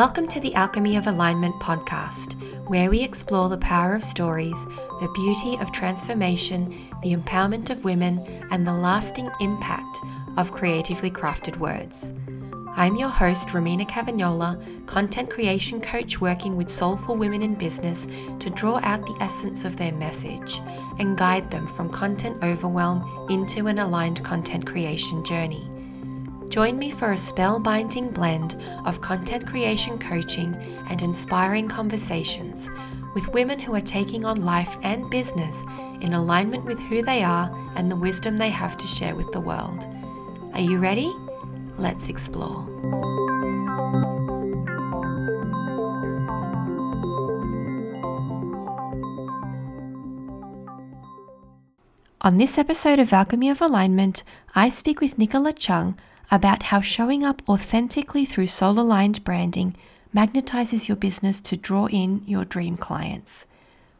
Welcome to the Alchemy of Alignment podcast, where we explore the power of stories, the beauty of transformation, the empowerment of women, and the lasting impact of creatively crafted words. I'm your host, Romina Cavagnola, content creation coach working with soulful women in business to draw out the essence of their message and guide them from content overwhelm into an aligned content creation journey. Join me for a spellbinding blend of content creation coaching and inspiring conversations with women who are taking on life and business in alignment with who they are and the wisdom they have to share with the world. Are you ready? Let's explore. On this episode of Alchemy of Alignment, I speak with Nicola Chung about how showing up authentically through soul aligned branding magnetizes your business to draw in your dream clients.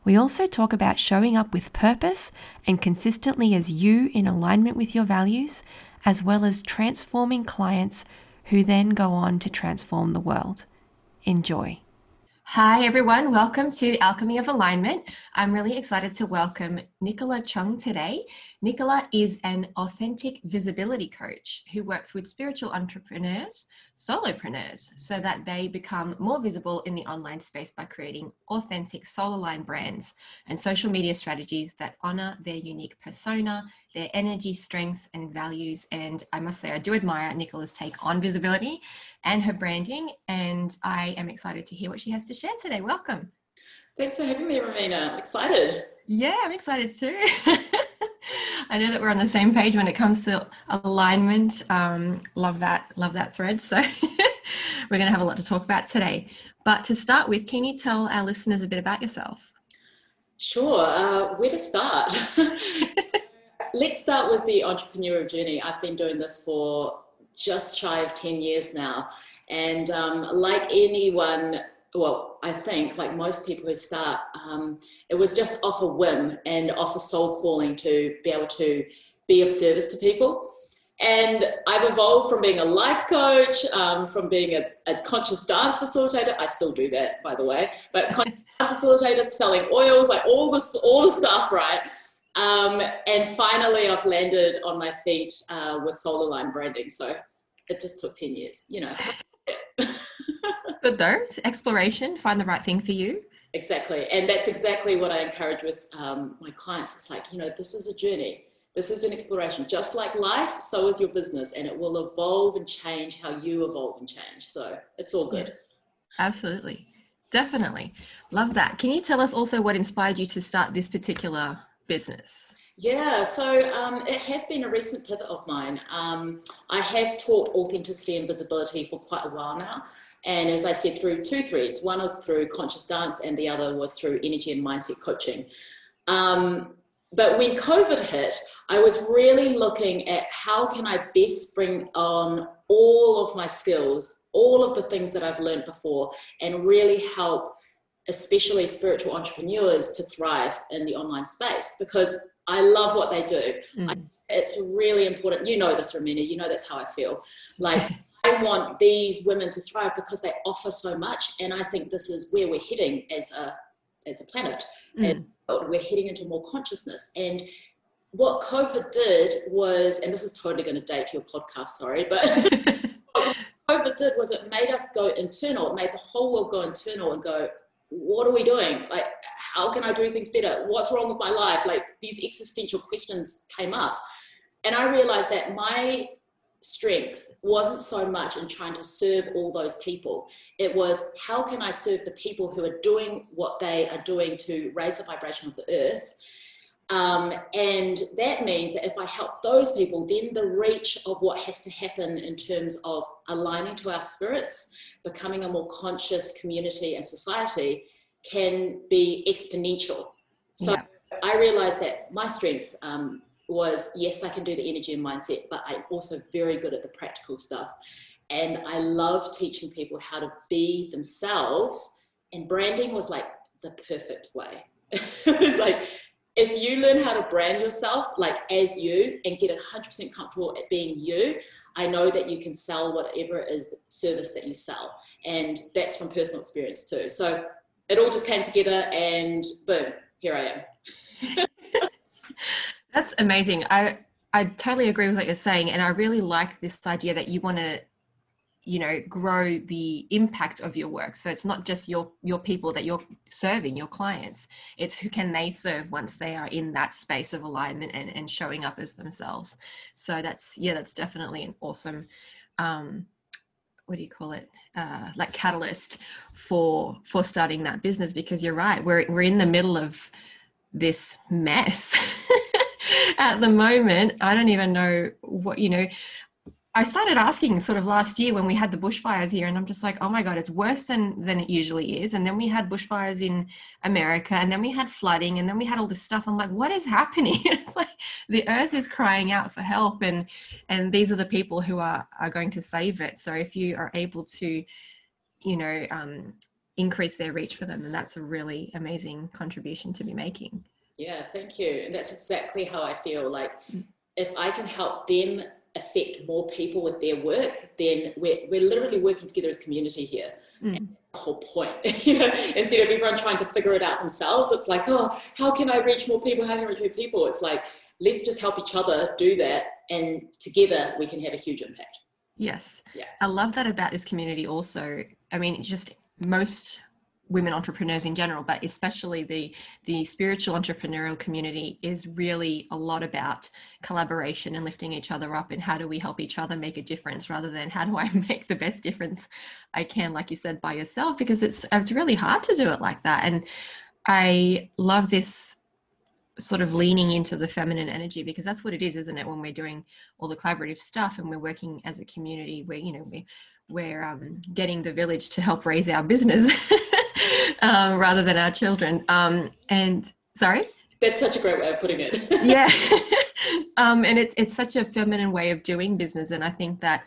We also talk about showing up with purpose and consistently as you in alignment with your values, as well as transforming clients who then go on to transform the world. Enjoy. Hi, everyone. Welcome to Alchemy of Alignment. I'm really excited to welcome Nicola Chung today. Nicola is an authentic visibility coach who works with spiritual entrepreneurs, solopreneurs, so that they become more visible in the online space by creating authentic soul aligned brands and social media strategies that honor their unique persona, their energy, strengths, and values. And I must say, I do admire Nicola's take on visibility and her branding. And I am excited to hear what she has to share today. Welcome. Thanks for having me, Romina. I'm excited. Yeah, I'm excited too. I know that we're on the same page when it comes to alignment. Um, love that, love that thread. So we're going to have a lot to talk about today. But to start with, can you tell our listeners a bit about yourself? Sure. Uh, where to start? Let's start with the entrepreneurial journey. I've been doing this for just shy of 10 years now. And um, like anyone well, I think like most people who start, um, it was just off a whim and off a soul calling to be able to be of service to people. And I've evolved from being a life coach, um, from being a, a, conscious dance facilitator. I still do that, by the way, but conscious dance facilitator, selling oils, like all this, all the stuff, right? Um, and finally, I've landed on my feet uh, with Soul Aligned branding. So it just took 10 years, you know. Good though. Exploration, find the right thing for you. Exactly. And that's exactly what I encourage with um, my clients. It's like, you know, this is a journey. This is an exploration. Just like life, so is your business, and it will evolve and change how you evolve and change. So it's all good. Yeah, absolutely. Definitely. Love that. Can you tell us also what inspired you to start this particular business? Yeah, so um, it has been a recent pivot of mine. Um, I have taught authenticity and visibility for quite a while now. And as I said, through two threads one was through conscious dance, and the other was through energy and mindset coaching. Um, but when COVID hit, I was really looking at how can I best bring on all of my skills, all of the things that I've learned before, and really help, especially spiritual entrepreneurs, to thrive in the online space because I love what they do. Mm. I, it's really important. You know this, Romina. You know that's how I feel. Like I want these women to thrive because they offer so much, and I think this is where we're heading as a as a planet, mm. and we're heading into more consciousness. And what COVID did was, and this is totally going to date your podcast, sorry, but what COVID did was it made us go internal. It made the whole world go internal and go, what are we doing? Like, how can I do things better? What's wrong with my life? Like, these existential questions came up. And I realized that my strength wasn't so much in trying to serve all those people. It was how can I serve the people who are doing what they are doing to raise the vibration of the earth? Um, and that means that if I help those people, then the reach of what has to happen in terms of aligning to our spirits, becoming a more conscious community and society can be exponential. So yeah. I realized that my strength um, was yes, I can do the energy and mindset, but I'm also very good at the practical stuff. And I love teaching people how to be themselves. And branding was like the perfect way. it was like, if you learn how to brand yourself like as you and get 100% comfortable at being you i know that you can sell whatever it is service that you sell and that's from personal experience too so it all just came together and boom here i am that's amazing. I i totally agree with what you're saying and i really like this idea that you want to you know grow the impact of your work. So it's not just your your people that you're serving your clients. It's who can they serve once they are in that space of alignment and, and showing up as themselves. So that's yeah that's definitely an awesome um what do you call it? Uh like catalyst for for starting that business because you're right we're we're in the middle of this mess at the moment i don't even know what you know I started asking sort of last year when we had the bushfires here, and I'm just like, oh my god, it's worse than than it usually is. And then we had bushfires in America, and then we had flooding, and then we had all this stuff. I'm like, what is happening? it's like the earth is crying out for help, and and these are the people who are are going to save it. So if you are able to, you know, um, increase their reach for them, then that's a really amazing contribution to be making. Yeah, thank you. And that's exactly how I feel. Like mm. if I can help them affect more people with their work, then we're, we're literally working together as community here. Mm. the whole point, you know, instead of everyone trying to figure it out themselves, it's like, oh, how can I reach more people? How can I reach more people? It's like, let's just help each other do that. And together we can have a huge impact. Yes. Yeah. I love that about this community also. I mean, just most women entrepreneurs in general, but especially the the spiritual entrepreneurial community is really a lot about collaboration and lifting each other up and how do we help each other make a difference rather than how do I make the best difference I can, like you said, by yourself, because it's it's really hard to do it like that. And I love this sort of leaning into the feminine energy because that's what it is isn't it when we're doing all the collaborative stuff and we're working as a community where you know we we're um, getting the village to help raise our business um, rather than our children. Um, and sorry. That's such a great way of putting it. yeah. um, and it's it's such a feminine way of doing business, and I think that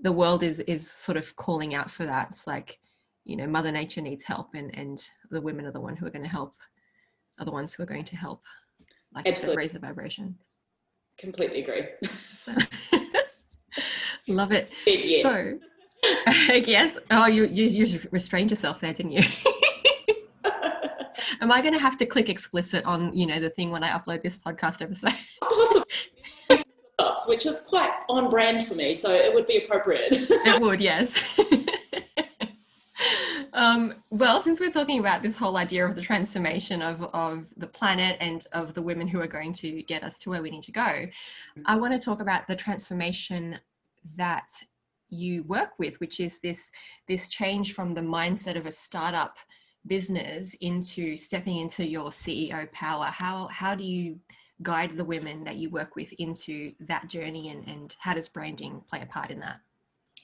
the world is is sort of calling out for that. It's like, you know, Mother Nature needs help, and and the women are the one who are going to help, are the ones who are going to help, like Absolutely. raise the vibration. Completely agree. So, love it. Yes. So, I guess. Oh, you, you you restrained yourself there, didn't you? Am I going to have to click explicit on you know the thing when I upload this podcast episode? Possibly, which is quite on brand for me, so it would be appropriate. it would, yes. Um, well, since we're talking about this whole idea of the transformation of, of the planet and of the women who are going to get us to where we need to go, I want to talk about the transformation that you work with, which is this this change from the mindset of a startup business into stepping into your CEO power. How how do you guide the women that you work with into that journey, and and how does branding play a part in that?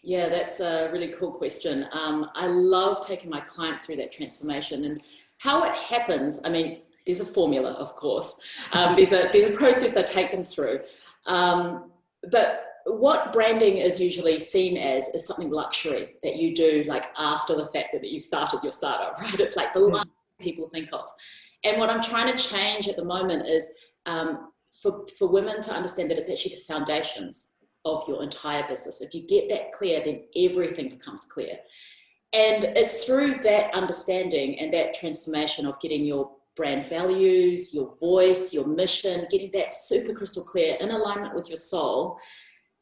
Yeah, that's a really cool question. Um, I love taking my clients through that transformation and how it happens. I mean, there's a formula, of course. Um, there's a there's a process I take them through, um, but what branding is usually seen as is something luxury that you do like after the fact that you started your startup, right? It's like the last people think of. And what I'm trying to change at the moment is um, for, for women to understand that it's actually the foundations of your entire business. If you get that clear, then everything becomes clear. And it's through that understanding and that transformation of getting your brand values, your voice, your mission, getting that super crystal clear in alignment with your soul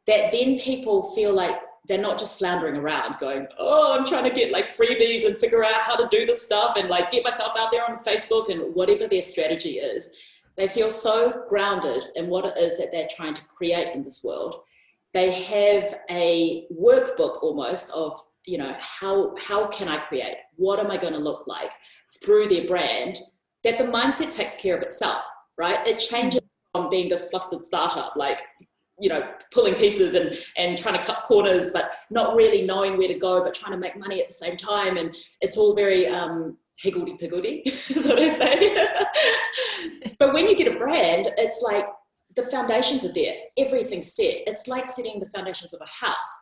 that then people feel like they're not just floundering around going, oh, I'm trying to get like freebies and figure out how to do this stuff and like get myself out there on Facebook and whatever their strategy is. They feel so grounded in what it is that they're trying to create in this world. They have a workbook almost of, you know, how, how can I create? What am I going to look like through their brand? That the mindset takes care of itself, right? It changes mm-hmm. from being this flustered startup, like you know pulling pieces and and trying to cut corners but not really knowing where to go but trying to make money at the same time. And it's all very um higgledy piggledy is what i say. But when you get a brand it's like the foundations are there. Everything's set. It's like setting the foundations of a house.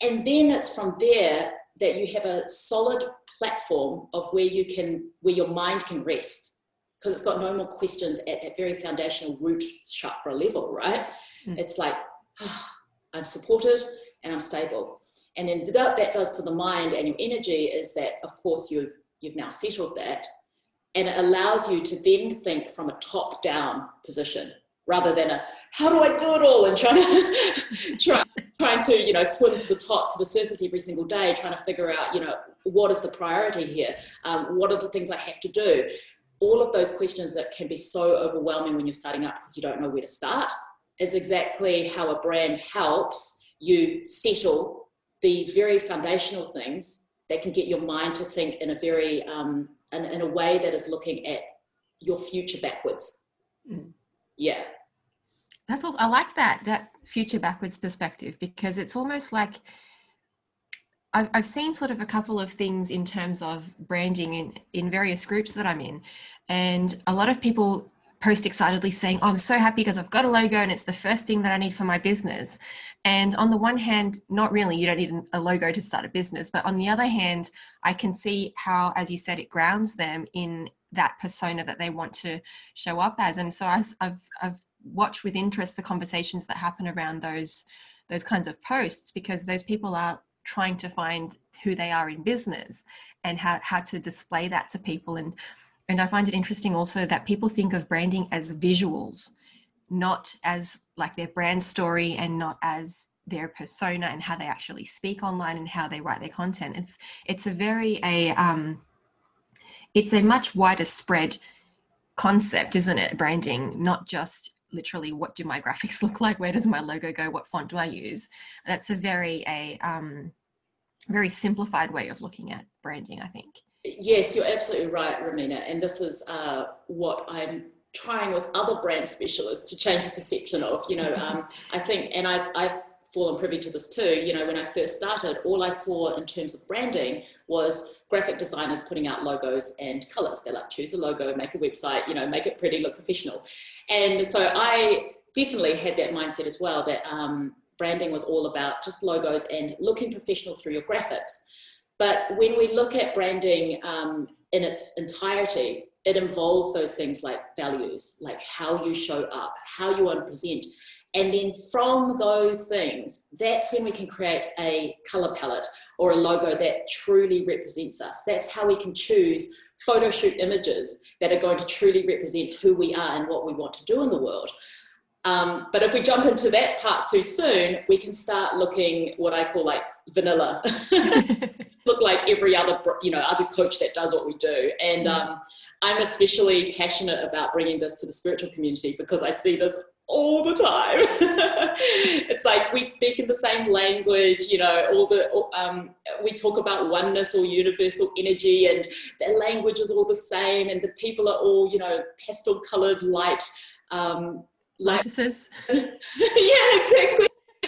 And then it's from there that you have a solid platform of where you can where your mind can rest because it's got no more questions at that very foundational root chakra level, right? Mm. It's like, oh, I'm supported and I'm stable. And then that, that does to the mind and your energy is that, of course, you've, you've now settled that. And it allows you to then think from a top down position rather than a how do I do it all and trying to try, trying to you know swim to the top to the surface every single day trying to figure out you know what is the priority here um, what are the things I have to do all of those questions that can be so overwhelming when you're starting up because you don't know where to start is exactly how a brand helps you settle the very foundational things that can get your mind to think in a very um, in, in a way that is looking at your future backwards mm. yeah that's also, i like that that future backwards perspective because it's almost like I've, I've seen sort of a couple of things in terms of branding in, in various groups that I'm in. And a lot of people post excitedly saying, oh, I'm so happy because I've got a logo and it's the first thing that I need for my business. And on the one hand, not really, you don't need a logo to start a business. But on the other hand, I can see how, as you said, it grounds them in that persona that they want to show up as. And so I've, I've watched with interest the conversations that happen around those those kinds of posts because those people are trying to find who they are in business and how, how to display that to people. And and i find it interesting also that people think of branding as visuals not as like their brand story and not as their persona and how they actually speak online and how they write their content. It's it's a very a um it's a much wider spread concept isn't it branding? Not just literally what do my graphics look like? Where does my logo go? What font do i use? That's a very a um, very simplified way of looking at branding i think. Yes you're absolutely right Romina and this is uh, what i'm trying with other brand specialists to change the perception of you know um, i think and i've, I've fallen privy to this too. You know, when I first started, all I saw in terms of branding was graphic designers putting out logos and colors. They're like, choose a logo, make a website, you know, make it pretty, look professional. And so I definitely had that mindset as well that um, branding was all about just logos and looking professional through your graphics. But when we look at branding um, in its entirety, it involves those things like values, like how you show up, how you want to present, and then from those things, that's when we can create a color palette or a logo that truly represents us. That's how we can choose photo shoot images that are going to truly represent who we are and what we want to do in the world. Um, but if we jump into that part too soon, we can start looking what I call like vanilla. Look like every other, you know, other coach that does what we do. And um, I'm especially passionate about bringing this to the spiritual community because I see this all the time. it's like we speak in the same language, you know, all the, um, we talk about oneness or universal energy and the language is all the same and the people are all, you know, pastel colored light. Um, light. yeah, exactly.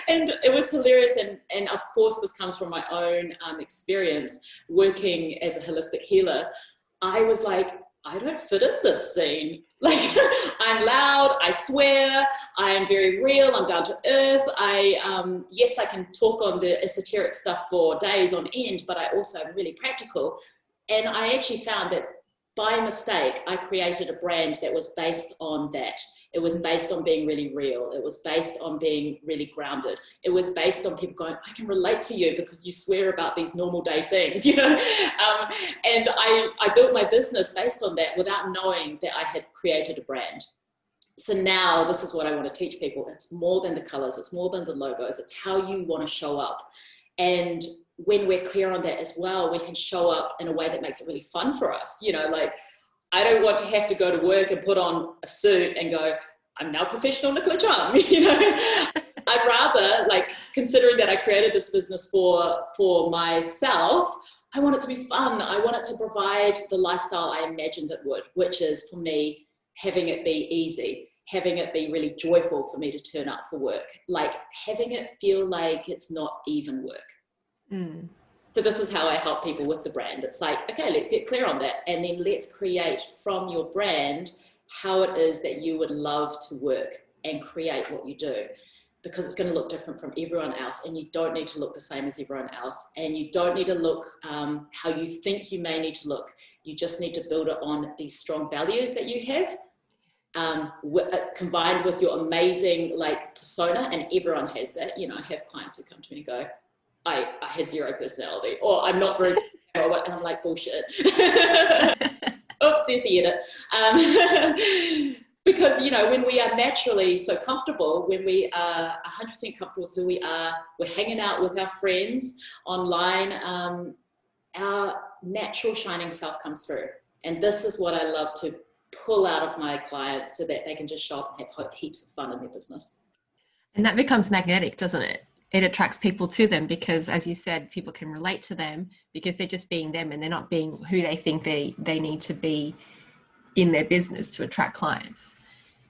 And it was hilarious. And, and of course, this comes from my own um, experience working as a holistic healer. I was like, I don't fit in this scene. Like, I'm loud, I swear, I'm very real, I'm down to earth. I, um, yes, I can talk on the esoteric stuff for days on end, but I also am really practical. And I actually found that by mistake, I created a brand that was based on that. It was based on being really real. It was based on being really grounded. It was based on people going, I can relate to you because you swear about these normal day things, you know? Um, and I, I built my business based on that without knowing that I had created a brand. So now this is what I want to teach people. It's more than the colors, it's more than the logos, it's how you want to show up. And when we're clear on that as well, we can show up in a way that makes it really fun for us. You know, like I don't want to have to go to work and put on a suit and go, I'm now professional Nicola Chung, you know. I'd rather, like, considering that I created this business for for myself, I want it to be fun. I want it to provide the lifestyle I imagined it would, which is for me having it be easy, having it be really joyful for me to turn up for work, like having it feel like it's not even work. Mm. So this is how I help people with the brand. It's like, okay, let's get clear on that. And then let's create from your brand how it is that you would love to work and create what you do. because it's going to look different from everyone else and you don't need to look the same as everyone else and you don't need to look um, how you think you may need to look you just need to build it on these strong values that you have um, w- uh, combined with your amazing like persona and everyone has that you know i have clients who come to me and go i, I have zero personality or i'm not very and i'm like bullshit. Oops there's the edit. Um, because you know when we are naturally so comfortable when we are 100% comfortable with who we are we're hanging out with our friends online um, our natural shining self comes through. And this is what i love to pull out of my clients so that they can just show up and have heaps of fun in their business. And that becomes magnetic doesn't it it attracts people to them because as you said people can relate to them because they're just being them and they're not being who they think they they need to be in their business to attract clients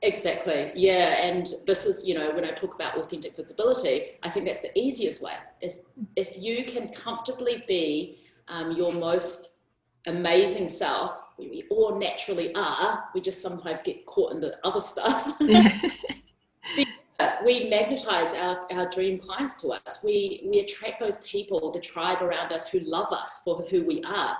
Exactly. Yeah. And this is, you know, when I talk about authentic visibility, I think that's the easiest way is if you can comfortably be um, your most amazing self, we all naturally are, we just sometimes get caught in the other stuff. we magnetize our, our dream clients to us. We, we attract those people, the tribe around us who love us for who we are.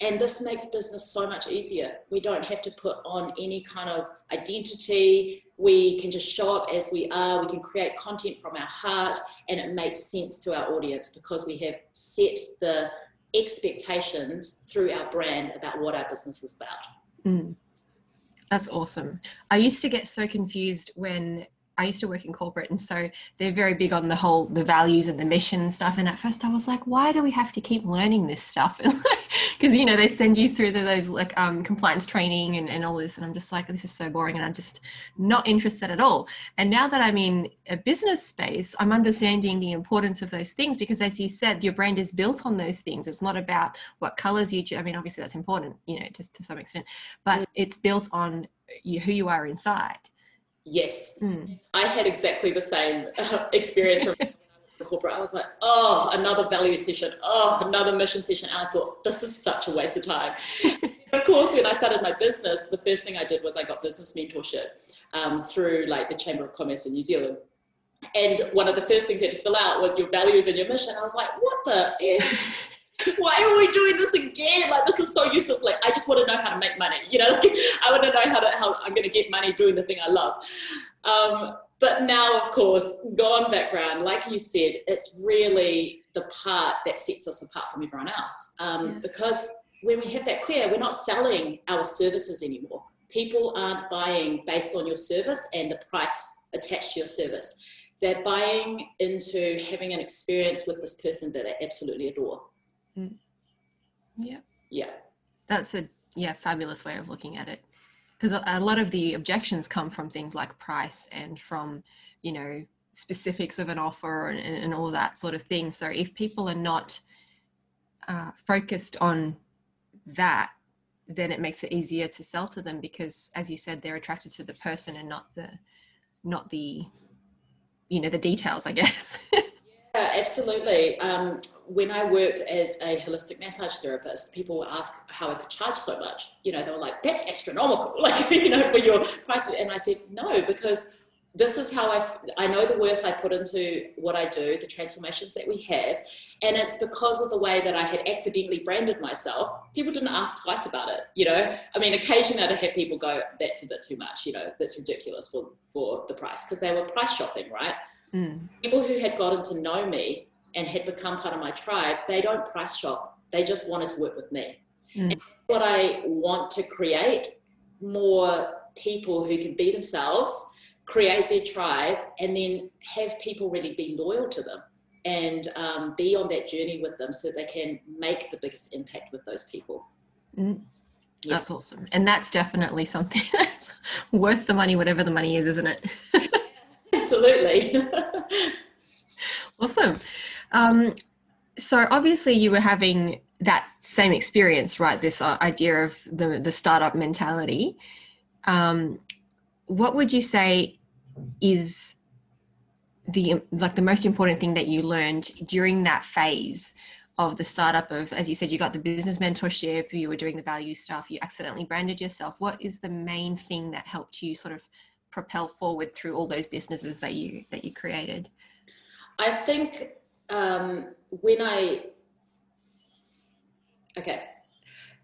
And this makes business so much easier. We don't have to put on any kind of identity. We can just show up as we are. We can create content from our heart, and it makes sense to our audience because we have set the expectations through our brand about what our business is about. Mm. That's awesome. I used to get so confused when I used to work in corporate, and so they're very big on the whole the values and the mission and stuff. And at first, I was like, why do we have to keep learning this stuff? Because you know they send you through the, those like um, compliance training and, and all this, and I'm just like, this is so boring, and I'm just not interested at all. And now that I'm in a business space, I'm understanding the importance of those things because, as you said, your brand is built on those things. It's not about what colors you. I mean, obviously that's important, you know, just to some extent, but it's built on you, who you are inside Yes. Mm. I had exactly the same uh, experience corporate. I was like, oh, another value session. Oh, another mission session. And I thought, this is such a waste of time. of course, when I started my business, the first thing I did was I got business mentorship um, through like the Chamber of Commerce in New Zealand. And one of the first things you had to fill out was your values and your mission. I was like, what the? why are we doing this again? Like, this is so useless. Like, I just want to know how to make money. You know, like, I want to know how to how I'm going to get money doing the thing I love. Um, but now, of course, gone background, like you said, it's really the part that sets us apart from everyone else. Um, yeah. Because when we have that clear, we're not selling our services anymore. People aren't buying based on your service and the price attached to your service. They're buying into having an experience with this person that they absolutely adore. Mm. Yeah. Yeah. That's a yeah fabulous way of looking at it because a lot of the objections come from things like price and from you know specifics of an offer and, and all that sort of thing so if people are not uh, focused on that then it makes it easier to sell to them because as you said they're attracted to the person and not the not the you know the details i guess Yeah, absolutely. Um, when I worked as a holistic massage therapist, people would ask how I could charge so much. You know, they were like, "That's astronomical," like you know, for your price. And I said, "No, because this is how I I know the worth I put into what I do, the transformations that we have, and it's because of the way that I had accidentally branded myself. People didn't ask twice about it. You know, I mean, occasionally I'd have people go, "That's a bit too much," you know, "That's ridiculous for for the price," because they were price shopping, right? Mm. People who had gotten to know me and had become part of my tribe, they don't price shop. They just wanted to work with me. Mm. And what I want to create more people who can be themselves, create their tribe, and then have people really be loyal to them and um, be on that journey with them so they can make the biggest impact with those people. Mm. Yeah. That's awesome. And that's definitely something that's worth the money, whatever the money is, isn't it? Absolutely. awesome. Um, so obviously you were having that same experience, right? This uh, idea of the the startup mentality. Um, what would you say is the like the most important thing that you learned during that phase of the startup of as you said you got the business mentorship you were doing the value stuff you accidentally branded yourself what is the main thing that helped you sort of propel forward through all those businesses that you that you created? I think um, when i okay.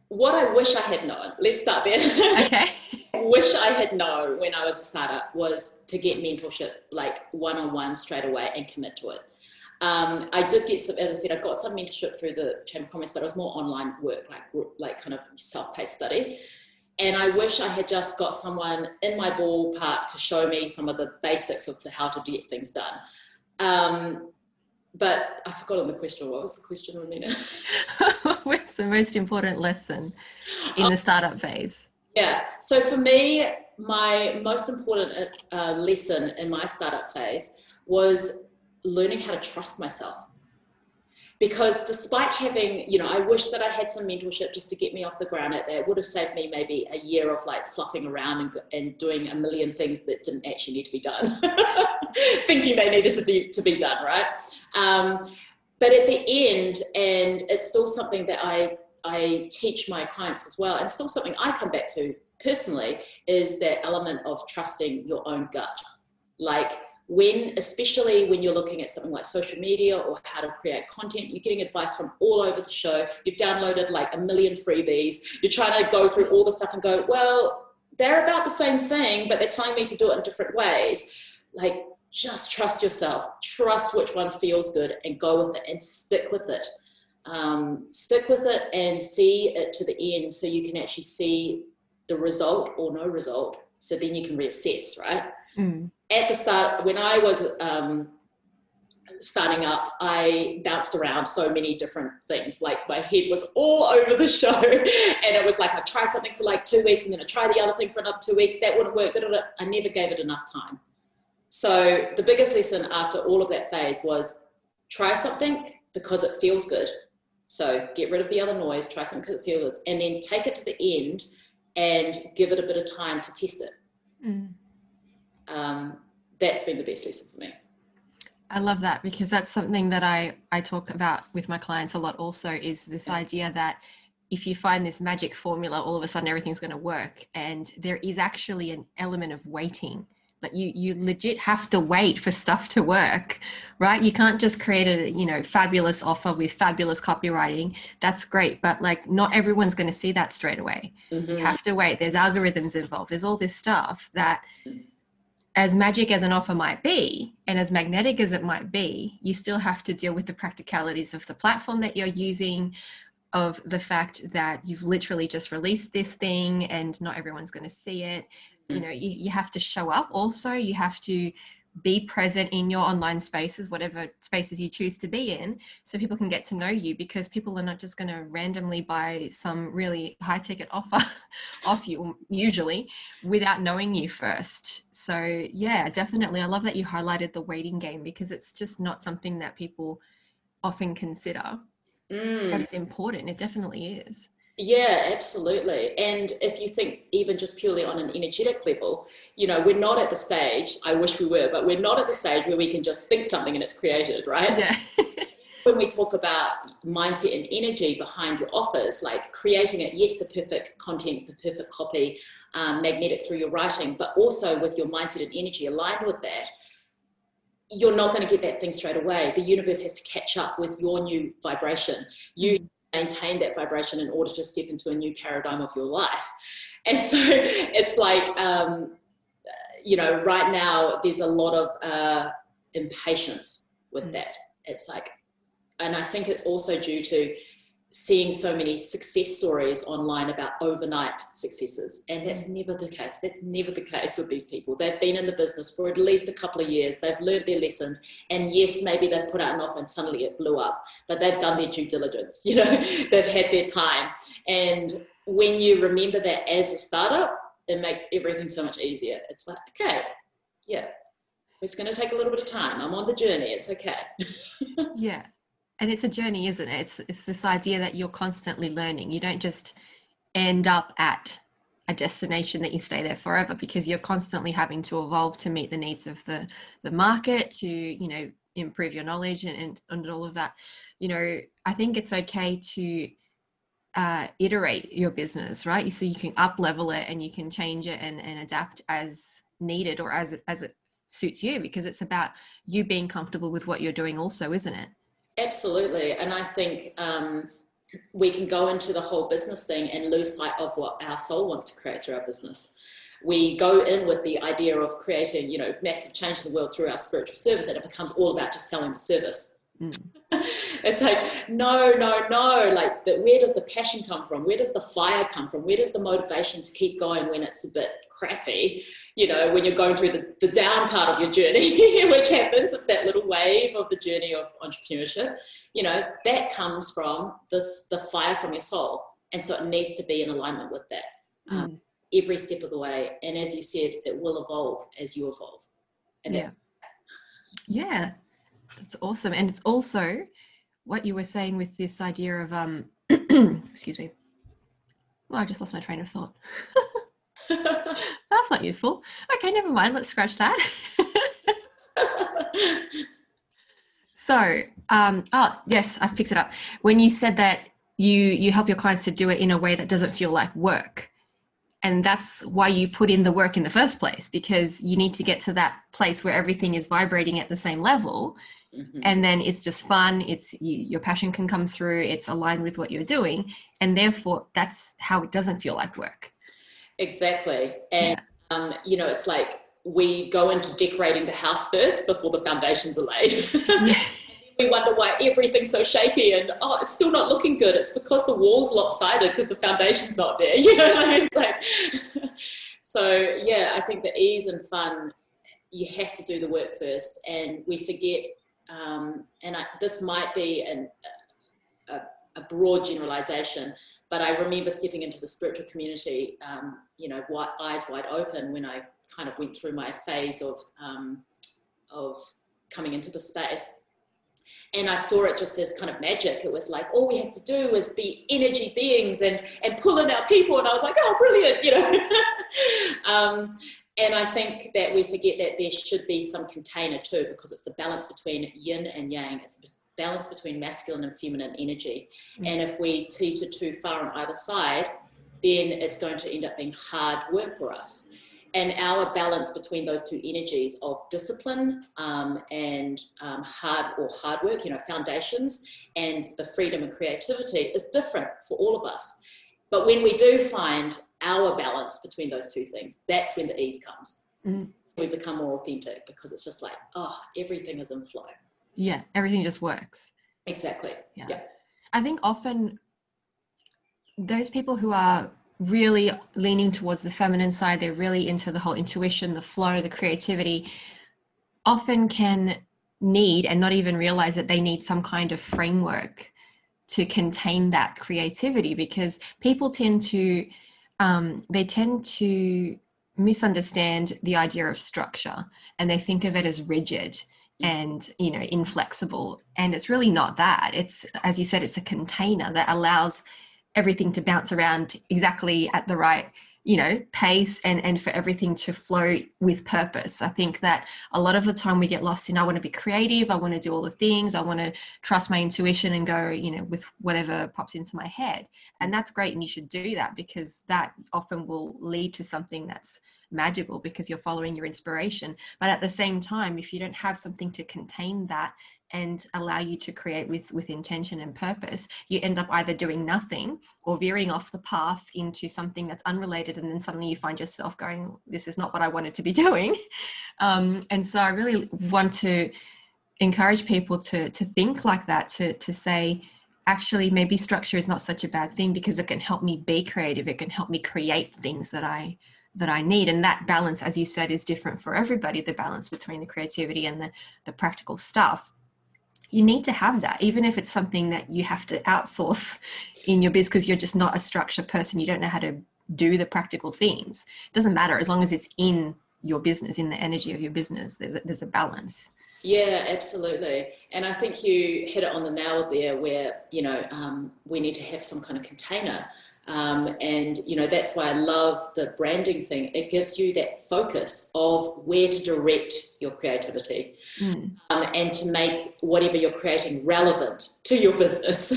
What i wish i had known let's start there. Okay. Wish i had known when i was a startup was to get mentorship like one-on-one straight away and commit to it. Um, I did get some, as I said, I got some mentorship through the Chamber of Commerce, but it was more online work, like like kind of self-paced study. And I wish I had just got someone in my ballpark to show me some of the basics of the, how to get things done. Um, but I've forgotten the question. What was the question, Romina? What's the most important lesson in the startup phase? Yeah. So for me, my most important uh, lesson in my startup phase was learning how to trust myself because despite having you know i wish that i had some mentorship just to get me off the ground at that It would have saved me maybe a year of like fluffing around and, and doing a million things that didn't actually need to be done. Thinking they needed to, do, to be done right? Um, but at the end and it's still something that i i teach my clients as well and still something i come back to personally is that element of trusting your own gut. Like when especially when you're looking at something like social media or how to create content you're getting advice from all over the show. You've downloaded like a million freebies. You're trying to go through all the stuff and go well they're about the same thing but they're telling me to do it in different ways. Like just trust yourself. Trust which one feels good and go with it and stick with it. Um, stick with it and see it to the end so you can actually see the result or no result so then you can reassess right mm at the start, when I was um, starting up, I bounced around so many different things. Like my head was all over the show, and it was like I try something for like two weeks, and then I try the other thing for another two weeks. That wouldn't work. I never gave it enough time. So the biggest lesson after all of that phase was try something because it feels good. So get rid of the other noise, try something because it feels good, and then take it to the end and give it a bit of time to test it. Mm um, that's been the best lesson for me. I love that because that's something that I, I talk about with my clients a lot also is this idea that if you find this magic formula, all of a sudden everything's going to work. And there is actually an element of waiting. Like you, you legit have to wait for stuff to work, right? You can't just create a, you know, fabulous offer with fabulous copywriting. That's great, but like not everyone's going to see that straight away. Mm-hmm. You have to wait. There's algorithms involved. There's all this stuff that as magic as an offer might be and as magnetic as it might be you still have to deal with the practicalities of the platform that you're using of the fact that you've literally just released this thing and not everyone's going to see it you mm. know you, you have to show up also you have to be present in your online spaces, whatever spaces you choose to be in, so people can get to know you because people are not just going to randomly buy some really high ticket offer off you, usually, without knowing you first. So, yeah, definitely. I love that you highlighted the waiting game because it's just not something that people often consider. Mm. That is important. It definitely is. Yeah, absolutely. And if you think even just purely on an energetic level, you know, we're not at the stage, I wish we were, but we're not at the stage where we can just think something and it's created, right? Yeah. when we talk about mindset and energy behind your offers, like creating it, yes, the perfect content, the perfect copy, um, magnetic through your writing, but also with your mindset and energy aligned with that, you're not going to get that thing straight away. The universe has to catch up with your new vibration. You maintain that vibration in order to step into a new paradigm of your life. And so it's like, um, you know, right now there's a lot of uh, impatience with mm. that. It's like, and I think it's also due to seeing so many success stories online about overnight successes. And that's mm. never the case. That's never the case with these people. They've been in the business for at least a couple of years. They've learned their lessons. And yes, maybe they've put out an offer and suddenly it blew up, but they've done their due diligence. You know, they've had their time. And when you remember that as a startup, it makes everything so much easier. It's like, okay, yeah, it's going to take a little bit of time. I'm on the journey. It's okay. yeah and it's a journey isn't it? It's it's this idea that you're constantly learning. You don't just end up at a destination that you stay there forever because you're constantly having to evolve to meet the needs of the the market to you know improve your knowledge and, and, and all of that. You know i think it's okay to uh, iterate your business right? So you can up level it and you can change it and, and adapt as needed or as as it suits you because it's about you being comfortable with what you're doing also isn't it absolutely. And i think um, we can go into the whole business thing and lose sight of what our soul wants to create through our business. We go in with the idea of creating you know massive change in the world through our spiritual service and it becomes all about just selling the service. Mm. it's like no no no. Like where does the passion come from? Where does the fire come from? Where does the motivation to keep going when it's a bit crappy you know when you're going through the, the down part of your journey which happens it's that little wave of the journey of entrepreneurship you know that comes from this the fire from your soul. And so it needs to be in alignment with that um, mm. every step of the way. And as you said it will evolve as you evolve. And yeah. Yeah. That's awesome. And it's also what you were saying with this idea of um excuse me. Well i just lost my train of thought That's not useful. Okay, never mind. Let's scratch that. so, um, oh yes, I've picked it up. When you said that you you help your clients to do it in a way that doesn't feel like work, and that's why you put in the work in the first place because you need to get to that place where everything is vibrating at the same level. Mm-hmm. And then it's just fun. It's you, your passion can come through. It's aligned with what you're doing, and therefore that's how it doesn't feel like work Exactly. And, yeah. um, you know, it's like we go into decorating the house first before the foundations are laid. we wonder why everything's so shaky and oh it's still not looking good it's because the wall's lopsided because the foundation's not there you know it's like so yeah i think the ease and fun you have to do the work first and we forget um, and I, this might be an, a, a broad generalization but I remember stepping into the spiritual community, um, you know, eyes wide open when I kind of went through my phase of um, of coming into the space. And I saw it just as kind of magic. It was like all we have to do is be energy beings and and pull in our people. And I was like, oh, brilliant, you know. um, and I think that we forget that there should be some container too, because it's the balance between yin and yang. It's balance between masculine and feminine energy. Mm. And if we teeter too far on either side, then it's going to end up being hard work for us. And our balance between those two energies of discipline um, and um, hard or hard work, you know, foundations, and the freedom and creativity is different for all of us. But when we do find our balance between those two things, that's when the ease comes. Mm. We become more authentic because it's just like, oh, everything is in flow yeah everything just works. Exactly. Yeah. yeah. I think often those people who are really leaning towards the feminine side they're really into the whole intuition the flow the creativity often can need and not even realize that they need some kind of framework to contain that creativity because people tend to um, they tend to misunderstand the idea of structure and they think of it as rigid Mm. and you know inflexible. And it's really not that. It's as you said it's a container that allows everything to bounce around exactly at the right you know pace and and for everything to flow with purpose. I think that a lot of the time we get lost in i want to be creative. I want to do all the things. I want to trust my intuition and go you know with whatever pops into my head. And that's great and you should do that because that often will lead to something that's magical because you're following your inspiration. But at the same time, if you don't have something to contain that and allow you to create with with intention and purpose you end up either doing nothing or veering off the path into something that's unrelated and then suddenly you find yourself going this is not what i wanted to be doing um, and so i really want to encourage people to to think like that to to say actually maybe structure is not such a bad thing because it can help me be creative it can help me create things that i that I need. And that balance, as you said, is different for everybody, the balance between the creativity and the, the practical stuff. You need to have that, even if it's something that you have to outsource in your biz because you're just not a structure person. You don't know how to do the practical things. It doesn't matter as long as it's in your business, in the energy of your business, there's a, there's a balance. Yeah, absolutely. And I think you hit it on the nail there where, you know, um, we need to have some kind of container Um, and you know that's why I love the branding thing. It gives you that focus of where to direct your creativity mm. um, and to make whatever you're creating relevant to your business.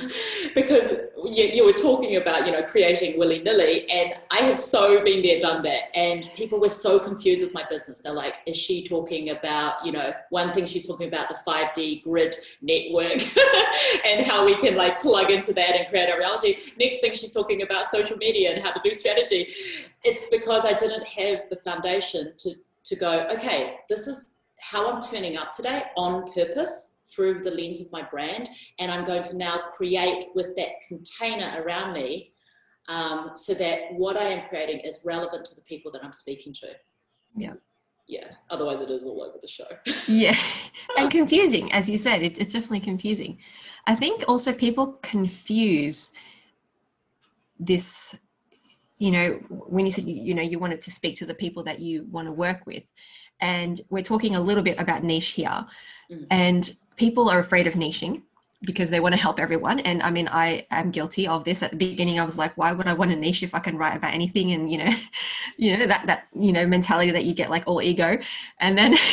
because you, you, were talking about you know creating willy nilly, and I have so been there, done that, and people were so confused with my business. They're like, "Is she talking about you know one thing? She's talking about the 5D grid network and how we can like plug into that and create our reality. Next thing she's talking about." about social media and how to do strategy. It's because I didn't have the foundation to, to go, okay, this is how I'm turning up today on purpose through the lens of my brand. And I'm going to now create with that container around me um, so that what I am creating is relevant to the people that I'm speaking to. Yeah. Yeah, otherwise it is all over the show. yeah, and confusing, as you said, it, it's definitely confusing. I think also people confuse this you know when you said you, you know you wanted to speak to the people that you want to work with and we're talking a little bit about niche here mm. and people are afraid of niching because they want to help everyone. And i mean i am guilty of this. At the beginning i was like why would i want to niche if i can write about anything? And you know you know that that you know mentality that you get like all ego. And then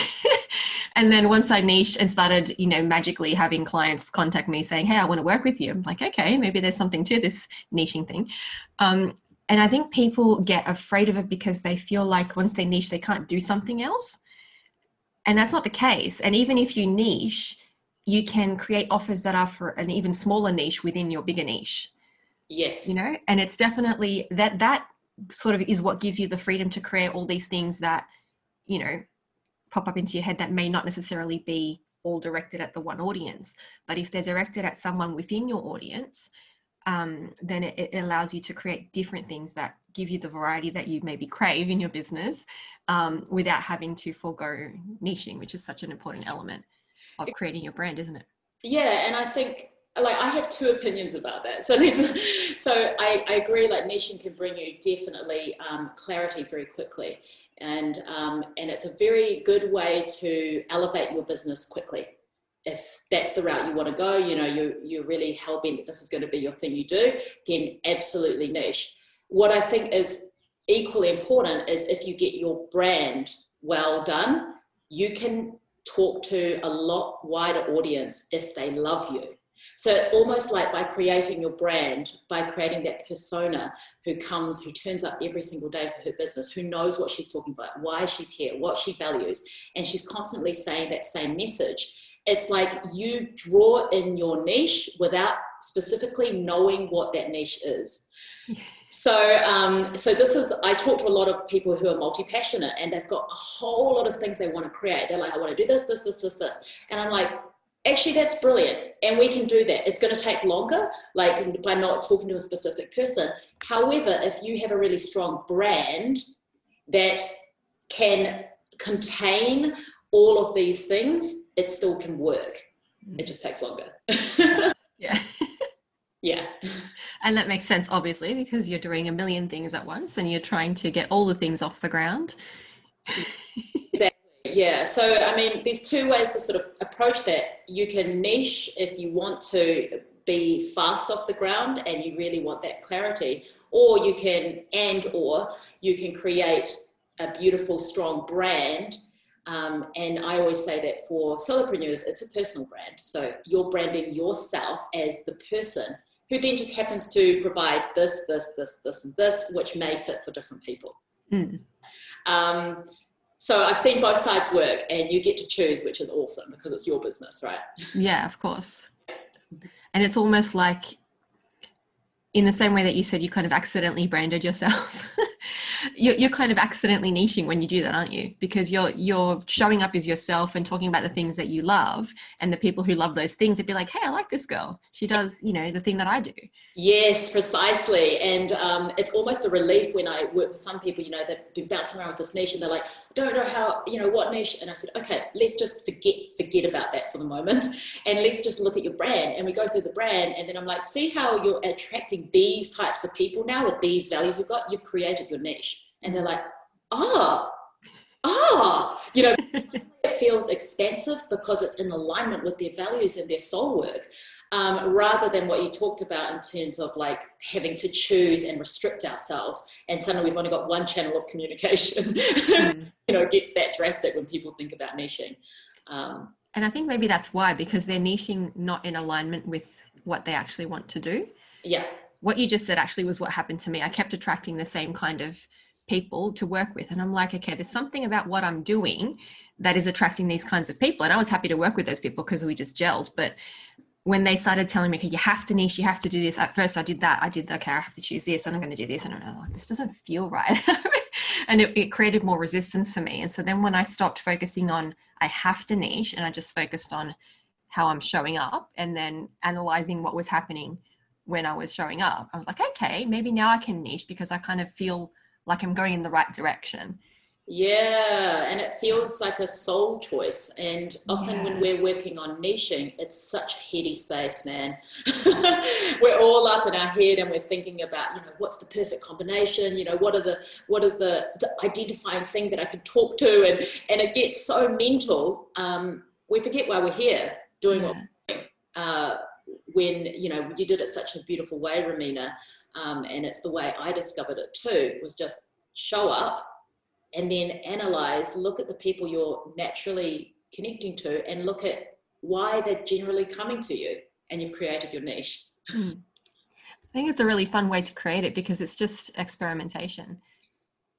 and then once I niched and started, you know, magically having clients contact me saying, "Hey, I want to work with you," I'm like, "Okay, maybe there's something to this niching thing." Um, and I think people get afraid of it because they feel like once they niche, they can't do something else, and that's not the case. And even if you niche, you can create offers that are for an even smaller niche within your bigger niche. Yes, you know, and it's definitely that that sort of is what gives you the freedom to create all these things that you know pop up into your head that may not necessarily be all directed at the one audience. But if they're directed at someone within your audience, um, then it, it, allows you to create different things that give you the variety that you maybe crave in your business um, without having to forego niching, which is such an important element of creating your brand, isn't it? Yeah, and I think like I have two opinions about that. So so I, I agree. Like niching can bring you definitely um, clarity very quickly, and um, and it's a very good way to elevate your business quickly if that's the route you want to go you know you're, you're really hell-bent that this is going to be your thing you do then absolutely niche what i think is equally important is if you get your brand well done you can talk to a lot wider audience if they love you so it's almost like by creating your brand, by creating that persona who comes, who turns up every single day for her business, who knows what she's talking about, why she's here, what she values, and she's constantly saying that same message. It's like you draw in your niche without specifically knowing what that niche is. So, um, so this is. I talk to a lot of people who are multi-passionate, and they've got a whole lot of things they want to create. They're like, I want to do this, this, this, this, this, and I'm like, actually that's brilliant and we can do that. It's going to take longer like by not talking to a specific person. However if you have a really strong brand that can contain all of these things it still can work. It just takes longer. Yeah. Yeah and that makes sense obviously because you're doing a million things at once and you're trying to get all the things off the ground exactly yeah, so I mean, there's two ways to sort of approach that. You can niche if you want to be fast off the ground and you really want that clarity, or you can, and or you can create a beautiful, strong brand. Um, and I always say that for solopreneurs, it's a personal brand. So you're branding yourself as the person who then just happens to provide this, this, this, this, and this, which may fit for different people. Mm. Um, so I've seen both sides work, and you get to choose, which is awesome because it's your business, right? Yeah, of course. And it's almost like, in the same way that you said, you kind of accidentally branded yourself. you're, you're kind of accidentally niching when you do that, aren't you? Because you're you're showing up as yourself and talking about the things that you love, and the people who love those things would be like, "Hey, I like this girl. She does, you know, the thing that I do." Yes, precisely. And um, it's almost a relief when I work with some people, you know, they've been bouncing around with this niche and they're like, don't know how, you know, what niche. And I said, okay, let's just forget, forget about that for the moment. And let's just look at your brand. And we go through the brand. And then I'm like, see how you're attracting these types of people now with these values you've got? You've created your niche. And they're like, ah, ah, you know, it feels expensive because it's in alignment with their values and their soul work um, rather than what you talked about in terms of like having to choose and restrict ourselves and suddenly we've only got one channel of communication. Mm. you know it gets that drastic when people think about niching. Um, and i think maybe that's why because they're niching not in alignment with what they actually want to do. Yeah what you just said actually was what happened to me i kept attracting the same kind of people to work with and i'm like okay there's something about what i'm doing that is attracting these kinds of people and i was happy to work with those people because we just gelled but when they started telling me, okay, you have to niche, you have to do this. At first, I did that. I did, okay, I have to choose this and I'm going to do this. And I'm like, oh, this doesn't feel right. and it, it, created more resistance for me. And so then when I stopped focusing on, I have to niche and I just focused on how I'm showing up and then analyzing what was happening when I was showing up, I was like, okay, maybe now I can niche because I kind of feel like I'm going in the right direction. Yeah, and it feels like a soul choice. And often yeah. when we're working on niching, it's such a heady space, man. we're all up in our head and we're thinking about, you know, what's the perfect combination? You know, what are the what is the identifying thing that I can talk to? And and it gets so mental. Um, we forget why we're here doing yeah. what we're doing. Uh, when you know you did it such a beautiful way, Romina, um, and it's the way I discovered it too. Was just show up and then analyze, look at the people you're naturally connecting to, and look at why they're generally coming to you, and you've created your niche. Hmm. I think it's a really fun way to create it because it's just experimentation.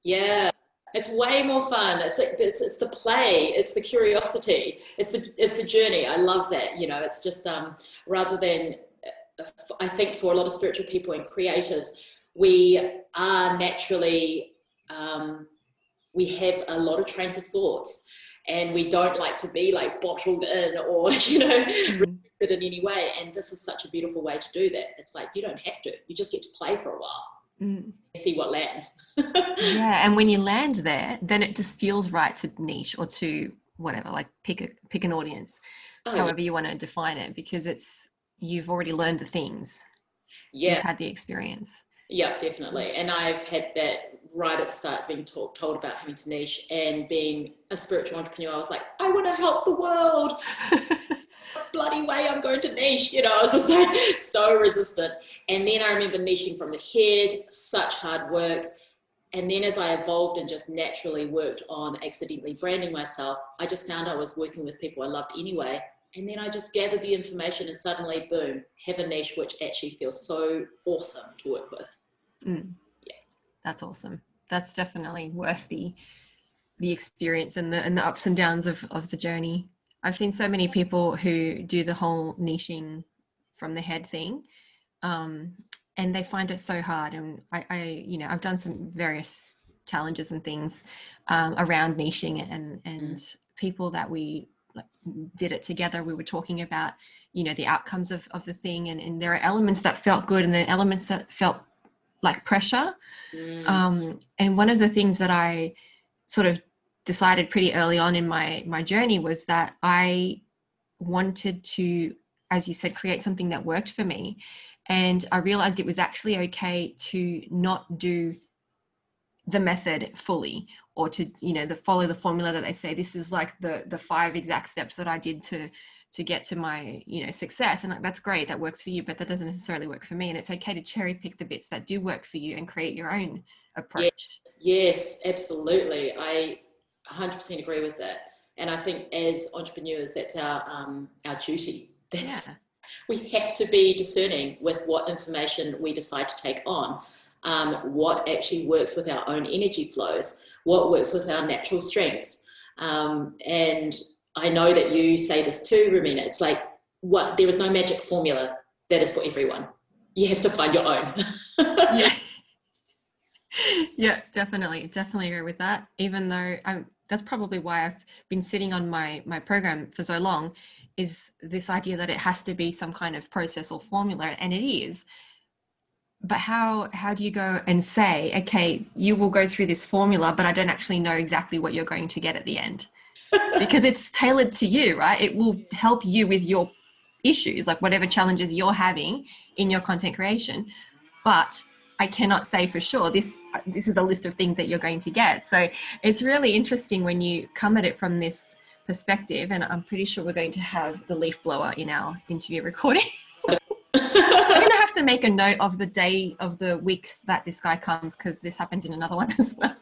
Yeah, it's way more fun. It's like it's, it's the play, it's the curiosity, it's the it's the journey. I love that. You know, it's just um, rather than uh, I think for a lot of spiritual people and creatives, we are naturally um, we have a lot of trains of thoughts and we don't like to be like bottled in or you know mm. restricted in any way and this is such a beautiful way to do that it's like you don't have to you just get to play for a while mm. see what lands yeah and when you land there then it just feels right to niche or to whatever like pick a pick an audience oh, however you want to define it because it's you've already learned the things yeah you've had the experience yeah, definitely. And I've had that right at the start being talk, told about having to niche and being a spiritual entrepreneur. I was like, I want to help the world. bloody way I'm going to niche. You know, I was just like so resistant. And then I remember niching from the head, such hard work. And then as I evolved and just naturally worked on accidentally branding myself, I just found I was working with people I loved anyway and then I just gathered the information and suddenly, boom, have a niche which actually feels so awesome to work with. Mm. Yeah, that's awesome. That's definitely worth the the experience and the and the ups and downs of of the journey. I've seen so many people who do the whole niching from the head thing, um, and they find it so hard. And I, I, you know, I've done some various challenges and things um, around niching and and mm. people that we did it together, we were talking about, you know, the outcomes of, of the thing. And, and there are elements that felt good and the elements that felt like pressure. Mm. Um, and one of the things that I sort of decided pretty early on in my my journey was that I wanted to, as you said, create something that worked for me. And I realized it was actually okay to not do the method fully or to you know the follow the formula that they say this is like the the five exact steps that i did to to get to my you know success. And like, that's great that works for you but that doesn't necessarily work for me. And it's okay to cherry pick the bits that do work for you and create your own approach. yes, yes absolutely. I 100% agree with that and i think as entrepreneurs that's our um, our duty that's yeah. we have to be discerning with what information we decide to take on um, what actually works with our own energy flows, what works with our natural strengths. Um, and I know that you say this too, Romina. It's like what there is no magic formula that is for everyone. You have to find your own. yeah. yeah, definitely, definitely agree with that. Even though I'm, that's probably why I've been sitting on my my program for so long, is this idea that it has to be some kind of process or formula, and it is. But how how do you go and say okay you will go through this formula but i don't actually know exactly what you're going to get at the end. Because it's tailored to you right? It will help you with your issues like whatever challenges you're having in your content creation. But i cannot say for sure this this is a list of things that you're going to get so it's really interesting when you come at it from this perspective, and I'm pretty sure we're going to have the leaf blower in our interview recording. I'm gonna have to make a note of the day of the weeks that this guy comes because this happened in another one as well.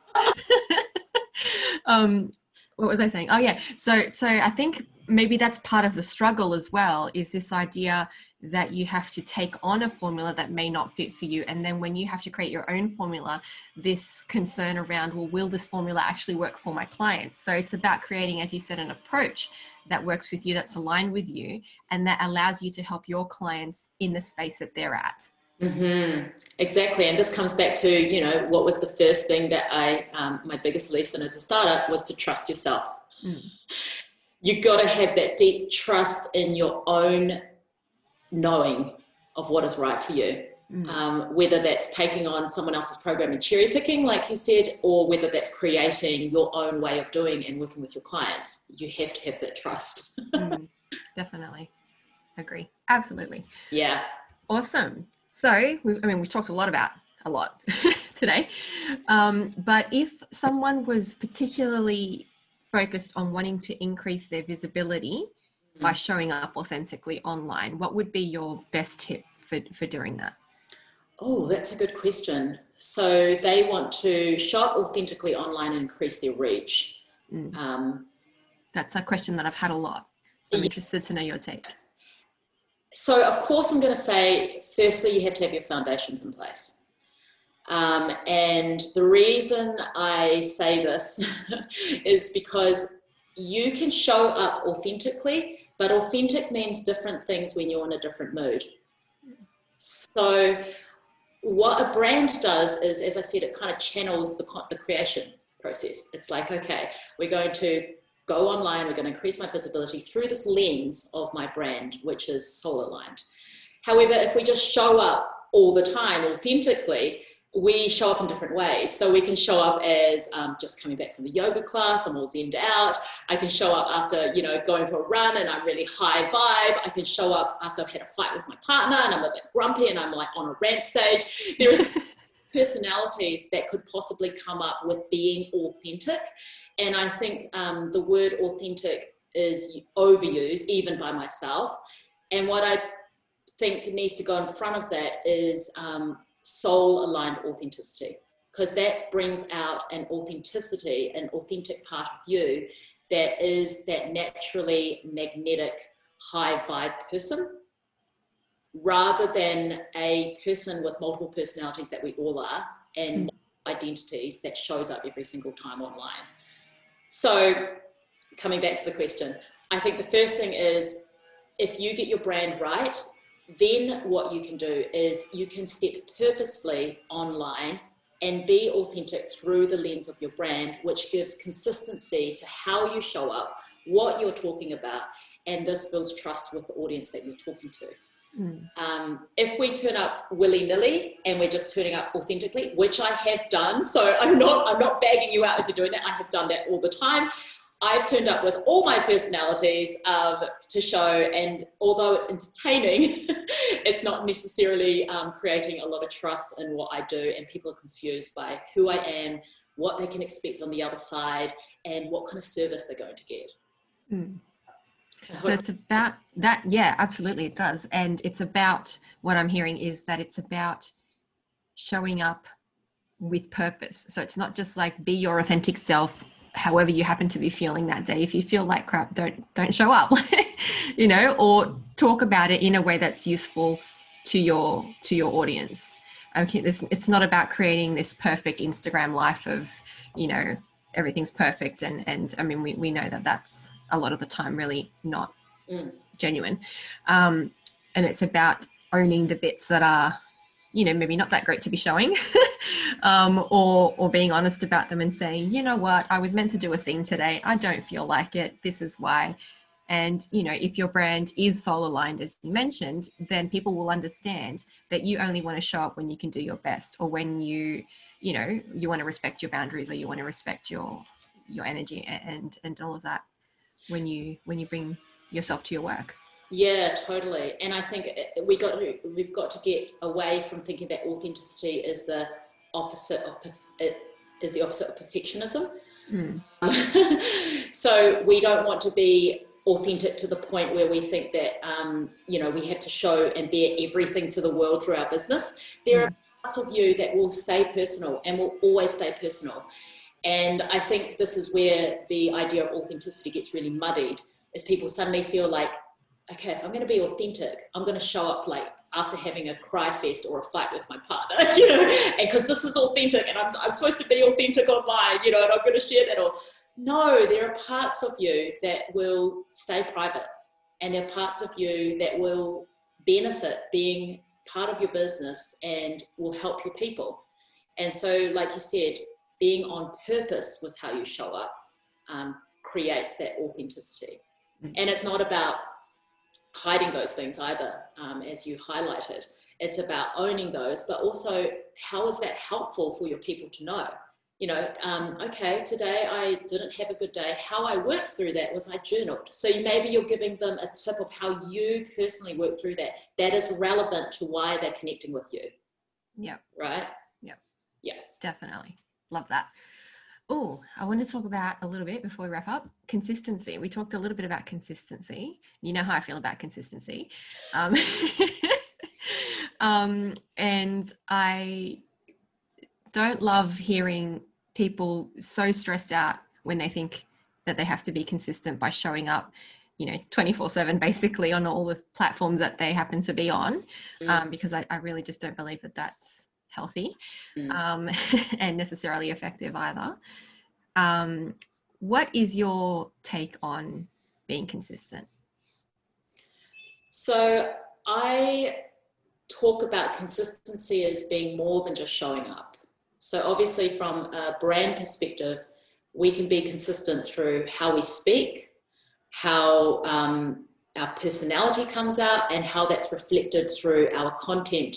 um, what was I saying? Oh yeah. So so I think maybe that's part of the struggle as well. Is this idea that you have to take on a formula that may not fit for you. And then when you have to create your own formula, this concern around, well, will this formula actually work for my clients? So it's about creating, as you said, an approach that works with you, that's aligned with you, and that allows you to help your clients in the space that they're at. Mm-hmm. Exactly. And this comes back to, you know, what was the first thing that I, um, my biggest lesson as a startup was to trust yourself. Mm. You got to have that deep trust in your own knowing of what is right for you. Mm. Um, whether that's taking on someone else's program and cherry picking, like you said, or whether that's creating your own way of doing and working with your clients, you have to have that trust. mm, definitely. Agree. Absolutely. Yeah. Awesome. So, we've, I mean, we've talked a lot about a lot today. Um, but if someone was particularly focused on wanting to increase their visibility by mm. showing up authentically online, what would be your best tip for, for doing that? Oh, that's a good question. So they want to shop authentically online and increase their reach. Mm. Um, that's a question that I've had a lot. So I'm yeah. interested to know your take. So, of course, I'm going to say, firstly, you have to have your foundations in place. Um, and the reason I say this is because you can show up authentically but authentic means different things when you're in a different mood. So, what a brand does is, as I said, it kind of channels the, the creation process. It's like, okay, we're going to go online, we're going to increase my visibility through this lens of my brand, which is soul aligned. However, if we just show up all the time authentically, we show up in different ways. So we can show up as um, just coming back from the yoga class, I'm all zenned out. I can show up after, you know, going for a run and I'm really high vibe. I can show up after I've had a fight with my partner and I'm a bit grumpy and I'm like on a rant stage. There is personalities that could possibly come up with being authentic. And I think um, the word authentic is overused even by myself. And what I think needs to go in front of that is um, soul aligned authenticity because that brings out an authenticity, an authentic part of you that is that naturally magnetic, high vibe person rather than a person with multiple personalities that we all are and mm. identities that shows up every single time online. So, coming back to the question, I think the first thing is if you get your brand right then what you can do is you can step purposefully online and be authentic through the lens of your brand, which gives consistency to how you show up, what you're talking about, and this builds trust with the audience that you're talking to. Mm. Um, if we turn up willy nilly and we're just turning up authentically, which I have done, so I'm not I'm not bagging you out if you're doing that. I have done that all the time. I've turned up with all my personalities um, to show, and although it's entertaining, it's not necessarily um, creating a lot of trust in what I do, and people are confused by who I am, what they can expect on the other side, and what kind of service they're going to get. Mm. So it's about that, yeah, absolutely, it does. And it's about what I'm hearing is that it's about showing up with purpose. So it's not just like be your authentic self however you happen to be feeling that day if you feel like crap don't don't show up you know or talk about it in a way that's useful to your to your audience okay this it's not about creating this perfect instagram life of you know everything's perfect and and i mean we, we know that that's a lot of the time really not mm. genuine um and it's about owning the bits that are you know maybe not that great to be showing um, or or being honest about them and saying you know what? I was meant to do a thing today. I don't feel like it. This is why. And you know if your brand is soul aligned as you mentioned then people will understand that you only want to show up when you can do your best or when you you know you want to respect your boundaries or you want to respect your your energy and and all of that when you when you bring yourself to your work. Yeah, totally. And I think we got to, we've got to get away from thinking that authenticity is the opposite of it is the opposite of perfectionism. Mm. so we don't want to be authentic to the point where we think that um, you know we have to show and bear everything to the world through our business. There mm. are parts of you that will stay personal and will always stay personal. And I think this is where the idea of authenticity gets really muddied, is people suddenly feel like, okay, if I'm going to be authentic, I'm going to show up like after having a cry fest or a fight with my partner, you know, and because this is authentic and I'm, I'm supposed to be authentic online, you know, and I'm going to share that. Or no, there are parts of you that will stay private, and there are parts of you that will benefit being part of your business and will help your people. And so, like you said, being on purpose with how you show up um, creates that authenticity. Mm. And it's not about hiding those things either, um, as you highlighted. It's about owning those, but also how is that helpful for your people to know? You know, um, okay, today I didn't have a good day. How I worked through that was I journaled. So maybe you're giving them a tip of how you personally work through that. That is relevant to why they're connecting with you. Yeah. Right? Yeah. Yeah. Definitely. Love that. Oh, I want to talk about a little bit before we wrap up consistency. We talked a little bit about consistency. You know how I feel about consistency. Um, um, and I don't love hearing people so stressed out when they think that they have to be consistent by showing up you know 24 7 basically on all the platforms that they happen to be on mm. um, because I, I, really just don't believe that that's healthy mm. um, and necessarily effective either um, what is your take on being consistent? So I talk about consistency as being more than just showing up. So obviously, from a brand perspective, we can be consistent through how we speak, how um, our personality comes out, and how that's reflected through our content,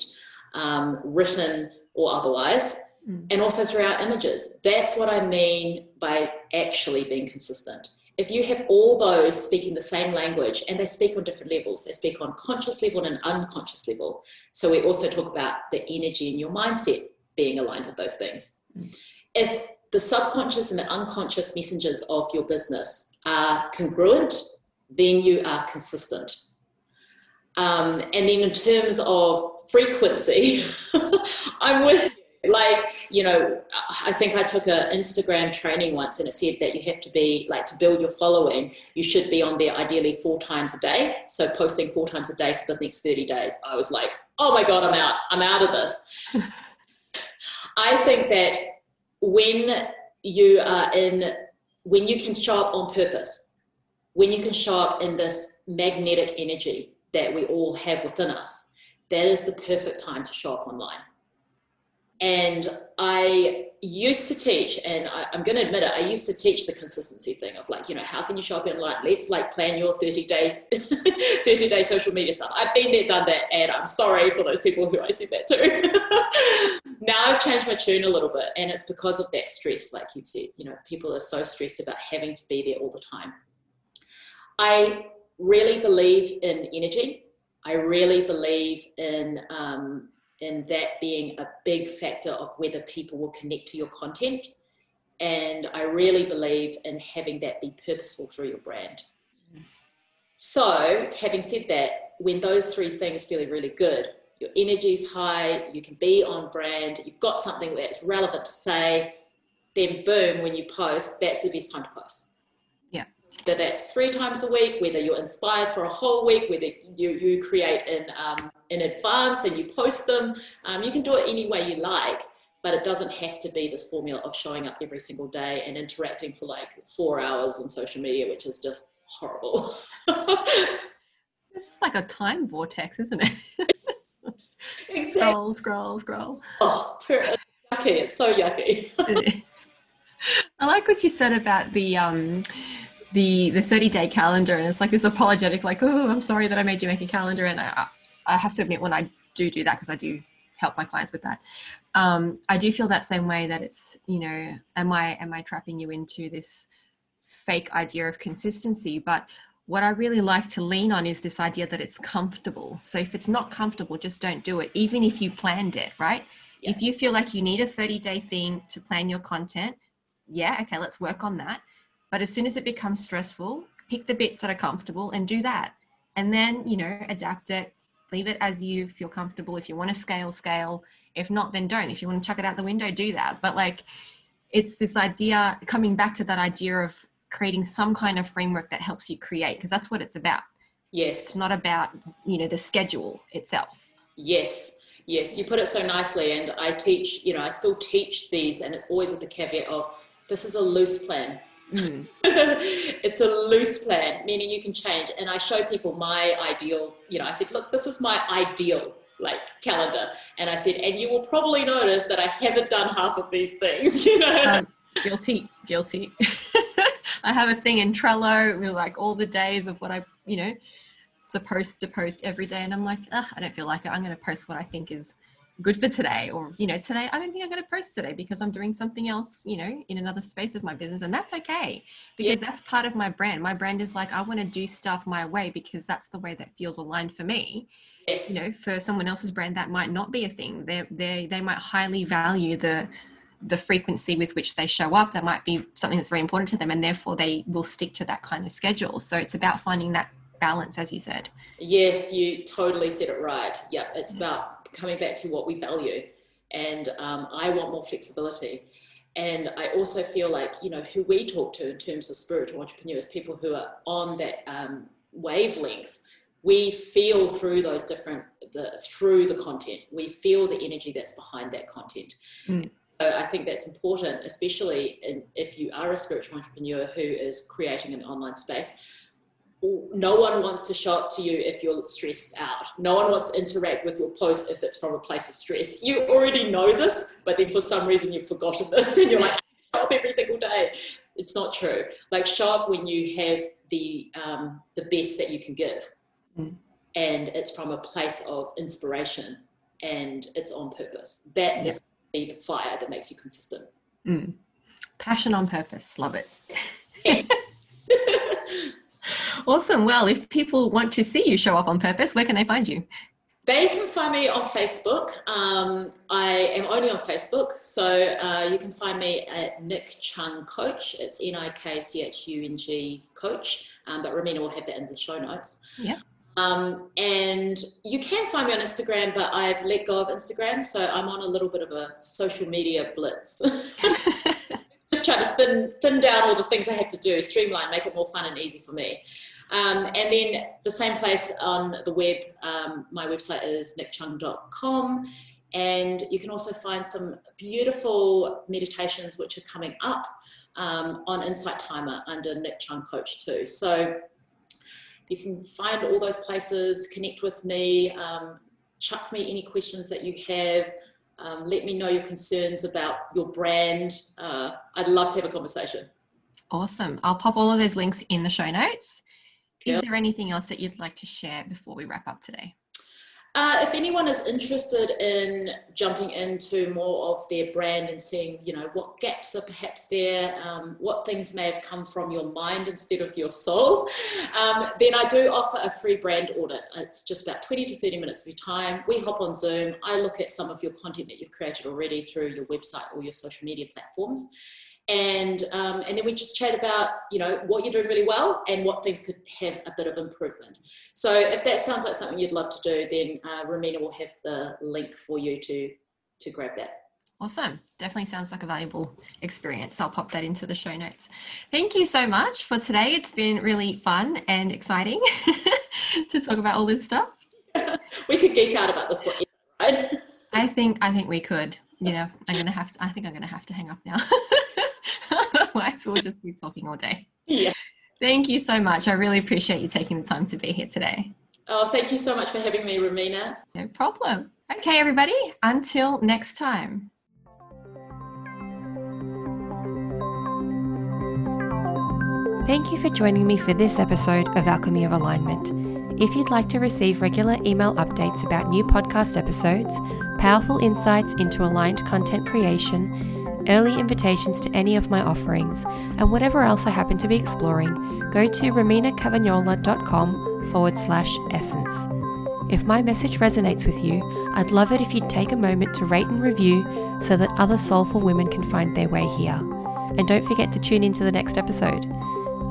um, written or otherwise mm. and also through our images. That's what I mean by actually being consistent. If you have all those speaking the same language and they speak on different levels, they speak on conscious level and an unconscious level. So we also talk about the energy in your mindset being aligned with those things. Mm. If the subconscious and the unconscious messengers of your business are congruent, then you are consistent. Um, and then in terms of frequency, I'm with like you know i think i took an instagram training once and it said that you have to be like to build your following you should be on there ideally four times a day. So posting four times a day for the next 30 days i was like oh my god i'm out. I'm out of this. I think that when you are in when you can show up on purpose when you can show up in this magnetic energy that we all have within us that is the perfect time to show up online and I used to teach, and I, am going to admit it, I used to teach the consistency thing of like, you know, how can you show up online? Let's like plan your 30 day, 30 day social media stuff. I've been there, done that, and I'm sorry for those people who I said that to. now I've changed my tune a little bit, and it's because of that stress, like you've said. You know, people are so stressed about having to be there all the time. I really believe in energy. I really believe in um, and that being a big factor of whether people will connect to your content. And I really believe in having that be purposeful through your brand. So, having said that, when those three things feel really good, your energy is high, you can be on brand, you've got something that's relevant to say, then boom, when you post, that's the best time to post whether that's three times a week, whether you're inspired for a whole week, whether you, you create in, um, in advance and you post them. Um, you can do it any way you like, but it doesn't have to be this formula of showing up every single day and interacting for like four hours on social media, which is just horrible. this is like a time vortex, isn't it? exactly. Scroll, scroll, scroll. Oh, it's yucky. It's so yucky. I like what you said about the um, the the 30 day calendar and it's like this apologetic like oh i'm sorry that i made you make a calendar and i i have to admit when i do do that because i do help my clients with that um, i do feel that same way that it's you know am i am i trapping you into this fake idea of consistency? But what i really like to lean on is this idea that it's comfortable. So if it's not comfortable just don't do it even if you planned it right? If you feel like you need a 30 day thing to plan your content yeah, okay, let's work on that. But as soon as it becomes stressful, pick the bits that are comfortable and do that. And then, you know, adapt it, leave it as you feel comfortable. If you want to scale, scale. If not, then don't. If you want to chuck it out the window, do that. But like, it's this idea coming back to that idea of creating some kind of framework that helps you create, because that's what it's about. Yes. It's not about, you know, the schedule itself. Yes. Yes, you put it so nicely. And I teach, you know, I still teach these, and it's always with the caveat of this is a loose plan. Mm. it's a loose plan, meaning you can change. And I show people my ideal, you know, I said, look, this is my ideal like calendar. And I said, and you will probably notice that I haven't done half of these things, you know. Um, guilty, guilty. I have a thing in Trello with like all the days of what I, you know, supposed to post every day. And I'm like, I don't feel like it. I'm going to post what I think is good for today or you know today i don't think i'm going to post today because i'm doing something else you know in another space of my business and that's okay because yeah. that's part of my brand. My brand is like i want to do stuff my way because that's the way that feels aligned for me. Yes. you know for someone else's brand that might not be a thing. They they they might highly value the the frequency with which they show up. That might be something that's very important to them and therefore they will stick to that kind of schedule. So it's about finding that balance as you said. Yes you totally said it right. Yep it's about coming back to what we value. And um, I want more flexibility. And I also feel like, you know, who we talk to in terms of spiritual entrepreneurs, people who are on that um, wavelength, we feel through those different, the, through the content, we feel the energy that's behind that content. Mm. So I think that's important, especially in, if you are a spiritual entrepreneur who is creating an online space no one wants to show up to you if you're stressed out. No one wants to interact with your post if it's from a place of stress. You already know this, but then for some reason you've forgotten this and you're like, show up every single day. It's not true. Like show up when you have the um, the best that you can give, mm. and it's from a place of inspiration and it's on purpose. That is the fire that makes you consistent. Mm. Passion on purpose. Love it. Awesome. Well, if people want to see you show up on purpose, where can they find you? They can find me on Facebook. Um, I am only on Facebook, so uh, you can find me at Nik Chung Coach. It's N I K C H U N G Coach, um, but Romina will have that in the show notes. Yeah. Um, and you can find me on Instagram, but I've let go of Instagram, so I'm on a little bit of a social media blitz. Thin thin down all the things I have to do, streamline, make it more fun and easy for me. Um, and then the same place on the web, um, my website is nikchung.com. And you can also find some beautiful meditations which are coming up um, on Insight Timer under Nik Chung Coach too. So you can find all those places, connect with me, um, chuck me any questions that you have. Um, let me know your concerns about your brand. Uh, I'd love to have a conversation. Awesome. I'll pop all of those links in the show notes. Is there anything else that you'd like to share before we wrap up today? Uh, if anyone is interested in jumping into more of their brand and seeing, you know, what gaps are perhaps there, um, what things may have come from your mind instead of your soul, um, then I do offer a free brand audit. It's just about 20 to 30 minutes of your time. We hop on Zoom. I look at some of your content that you've created already through your website or your social media platforms and um, and then we just chat about you know what you're doing really well and what things could have a bit of improvement. So if that sounds like something you'd love to do, then uh, Romina will have the link for you to to grab that. Awesome. Definitely sounds like a valuable experience. I'll pop that into the show notes. Thank you so much for today. It's been really fun and exciting to talk about all this stuff. we could geek out about this one, right? I think I think we could. You know, I'm gonna have to I think I'm gonna have to hang up now. Otherwise, we'll just keep talking all day. Yeah. Thank you so much. I really appreciate you taking the time to be here today. Oh, thank you so much for having me, Romina. No problem. Okay, everybody, until next time. Thank you for joining me for this episode of Alchemy of Alignment. If you'd like to receive regular email updates about new podcast episodes, powerful insights into aligned content creation, early invitations to any of my offerings, and whatever else I happen to be exploring, go to rominacavagnola.com forward slash essence. If my message resonates with you, I'd love it if you'd take a moment to rate and review so that other soulful women can find their way here. and don't forget to tune into the next episode.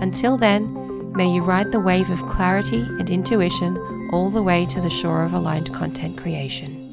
Until then, may you ride the wave of clarity and intuition all the way to the shore of aligned content creation.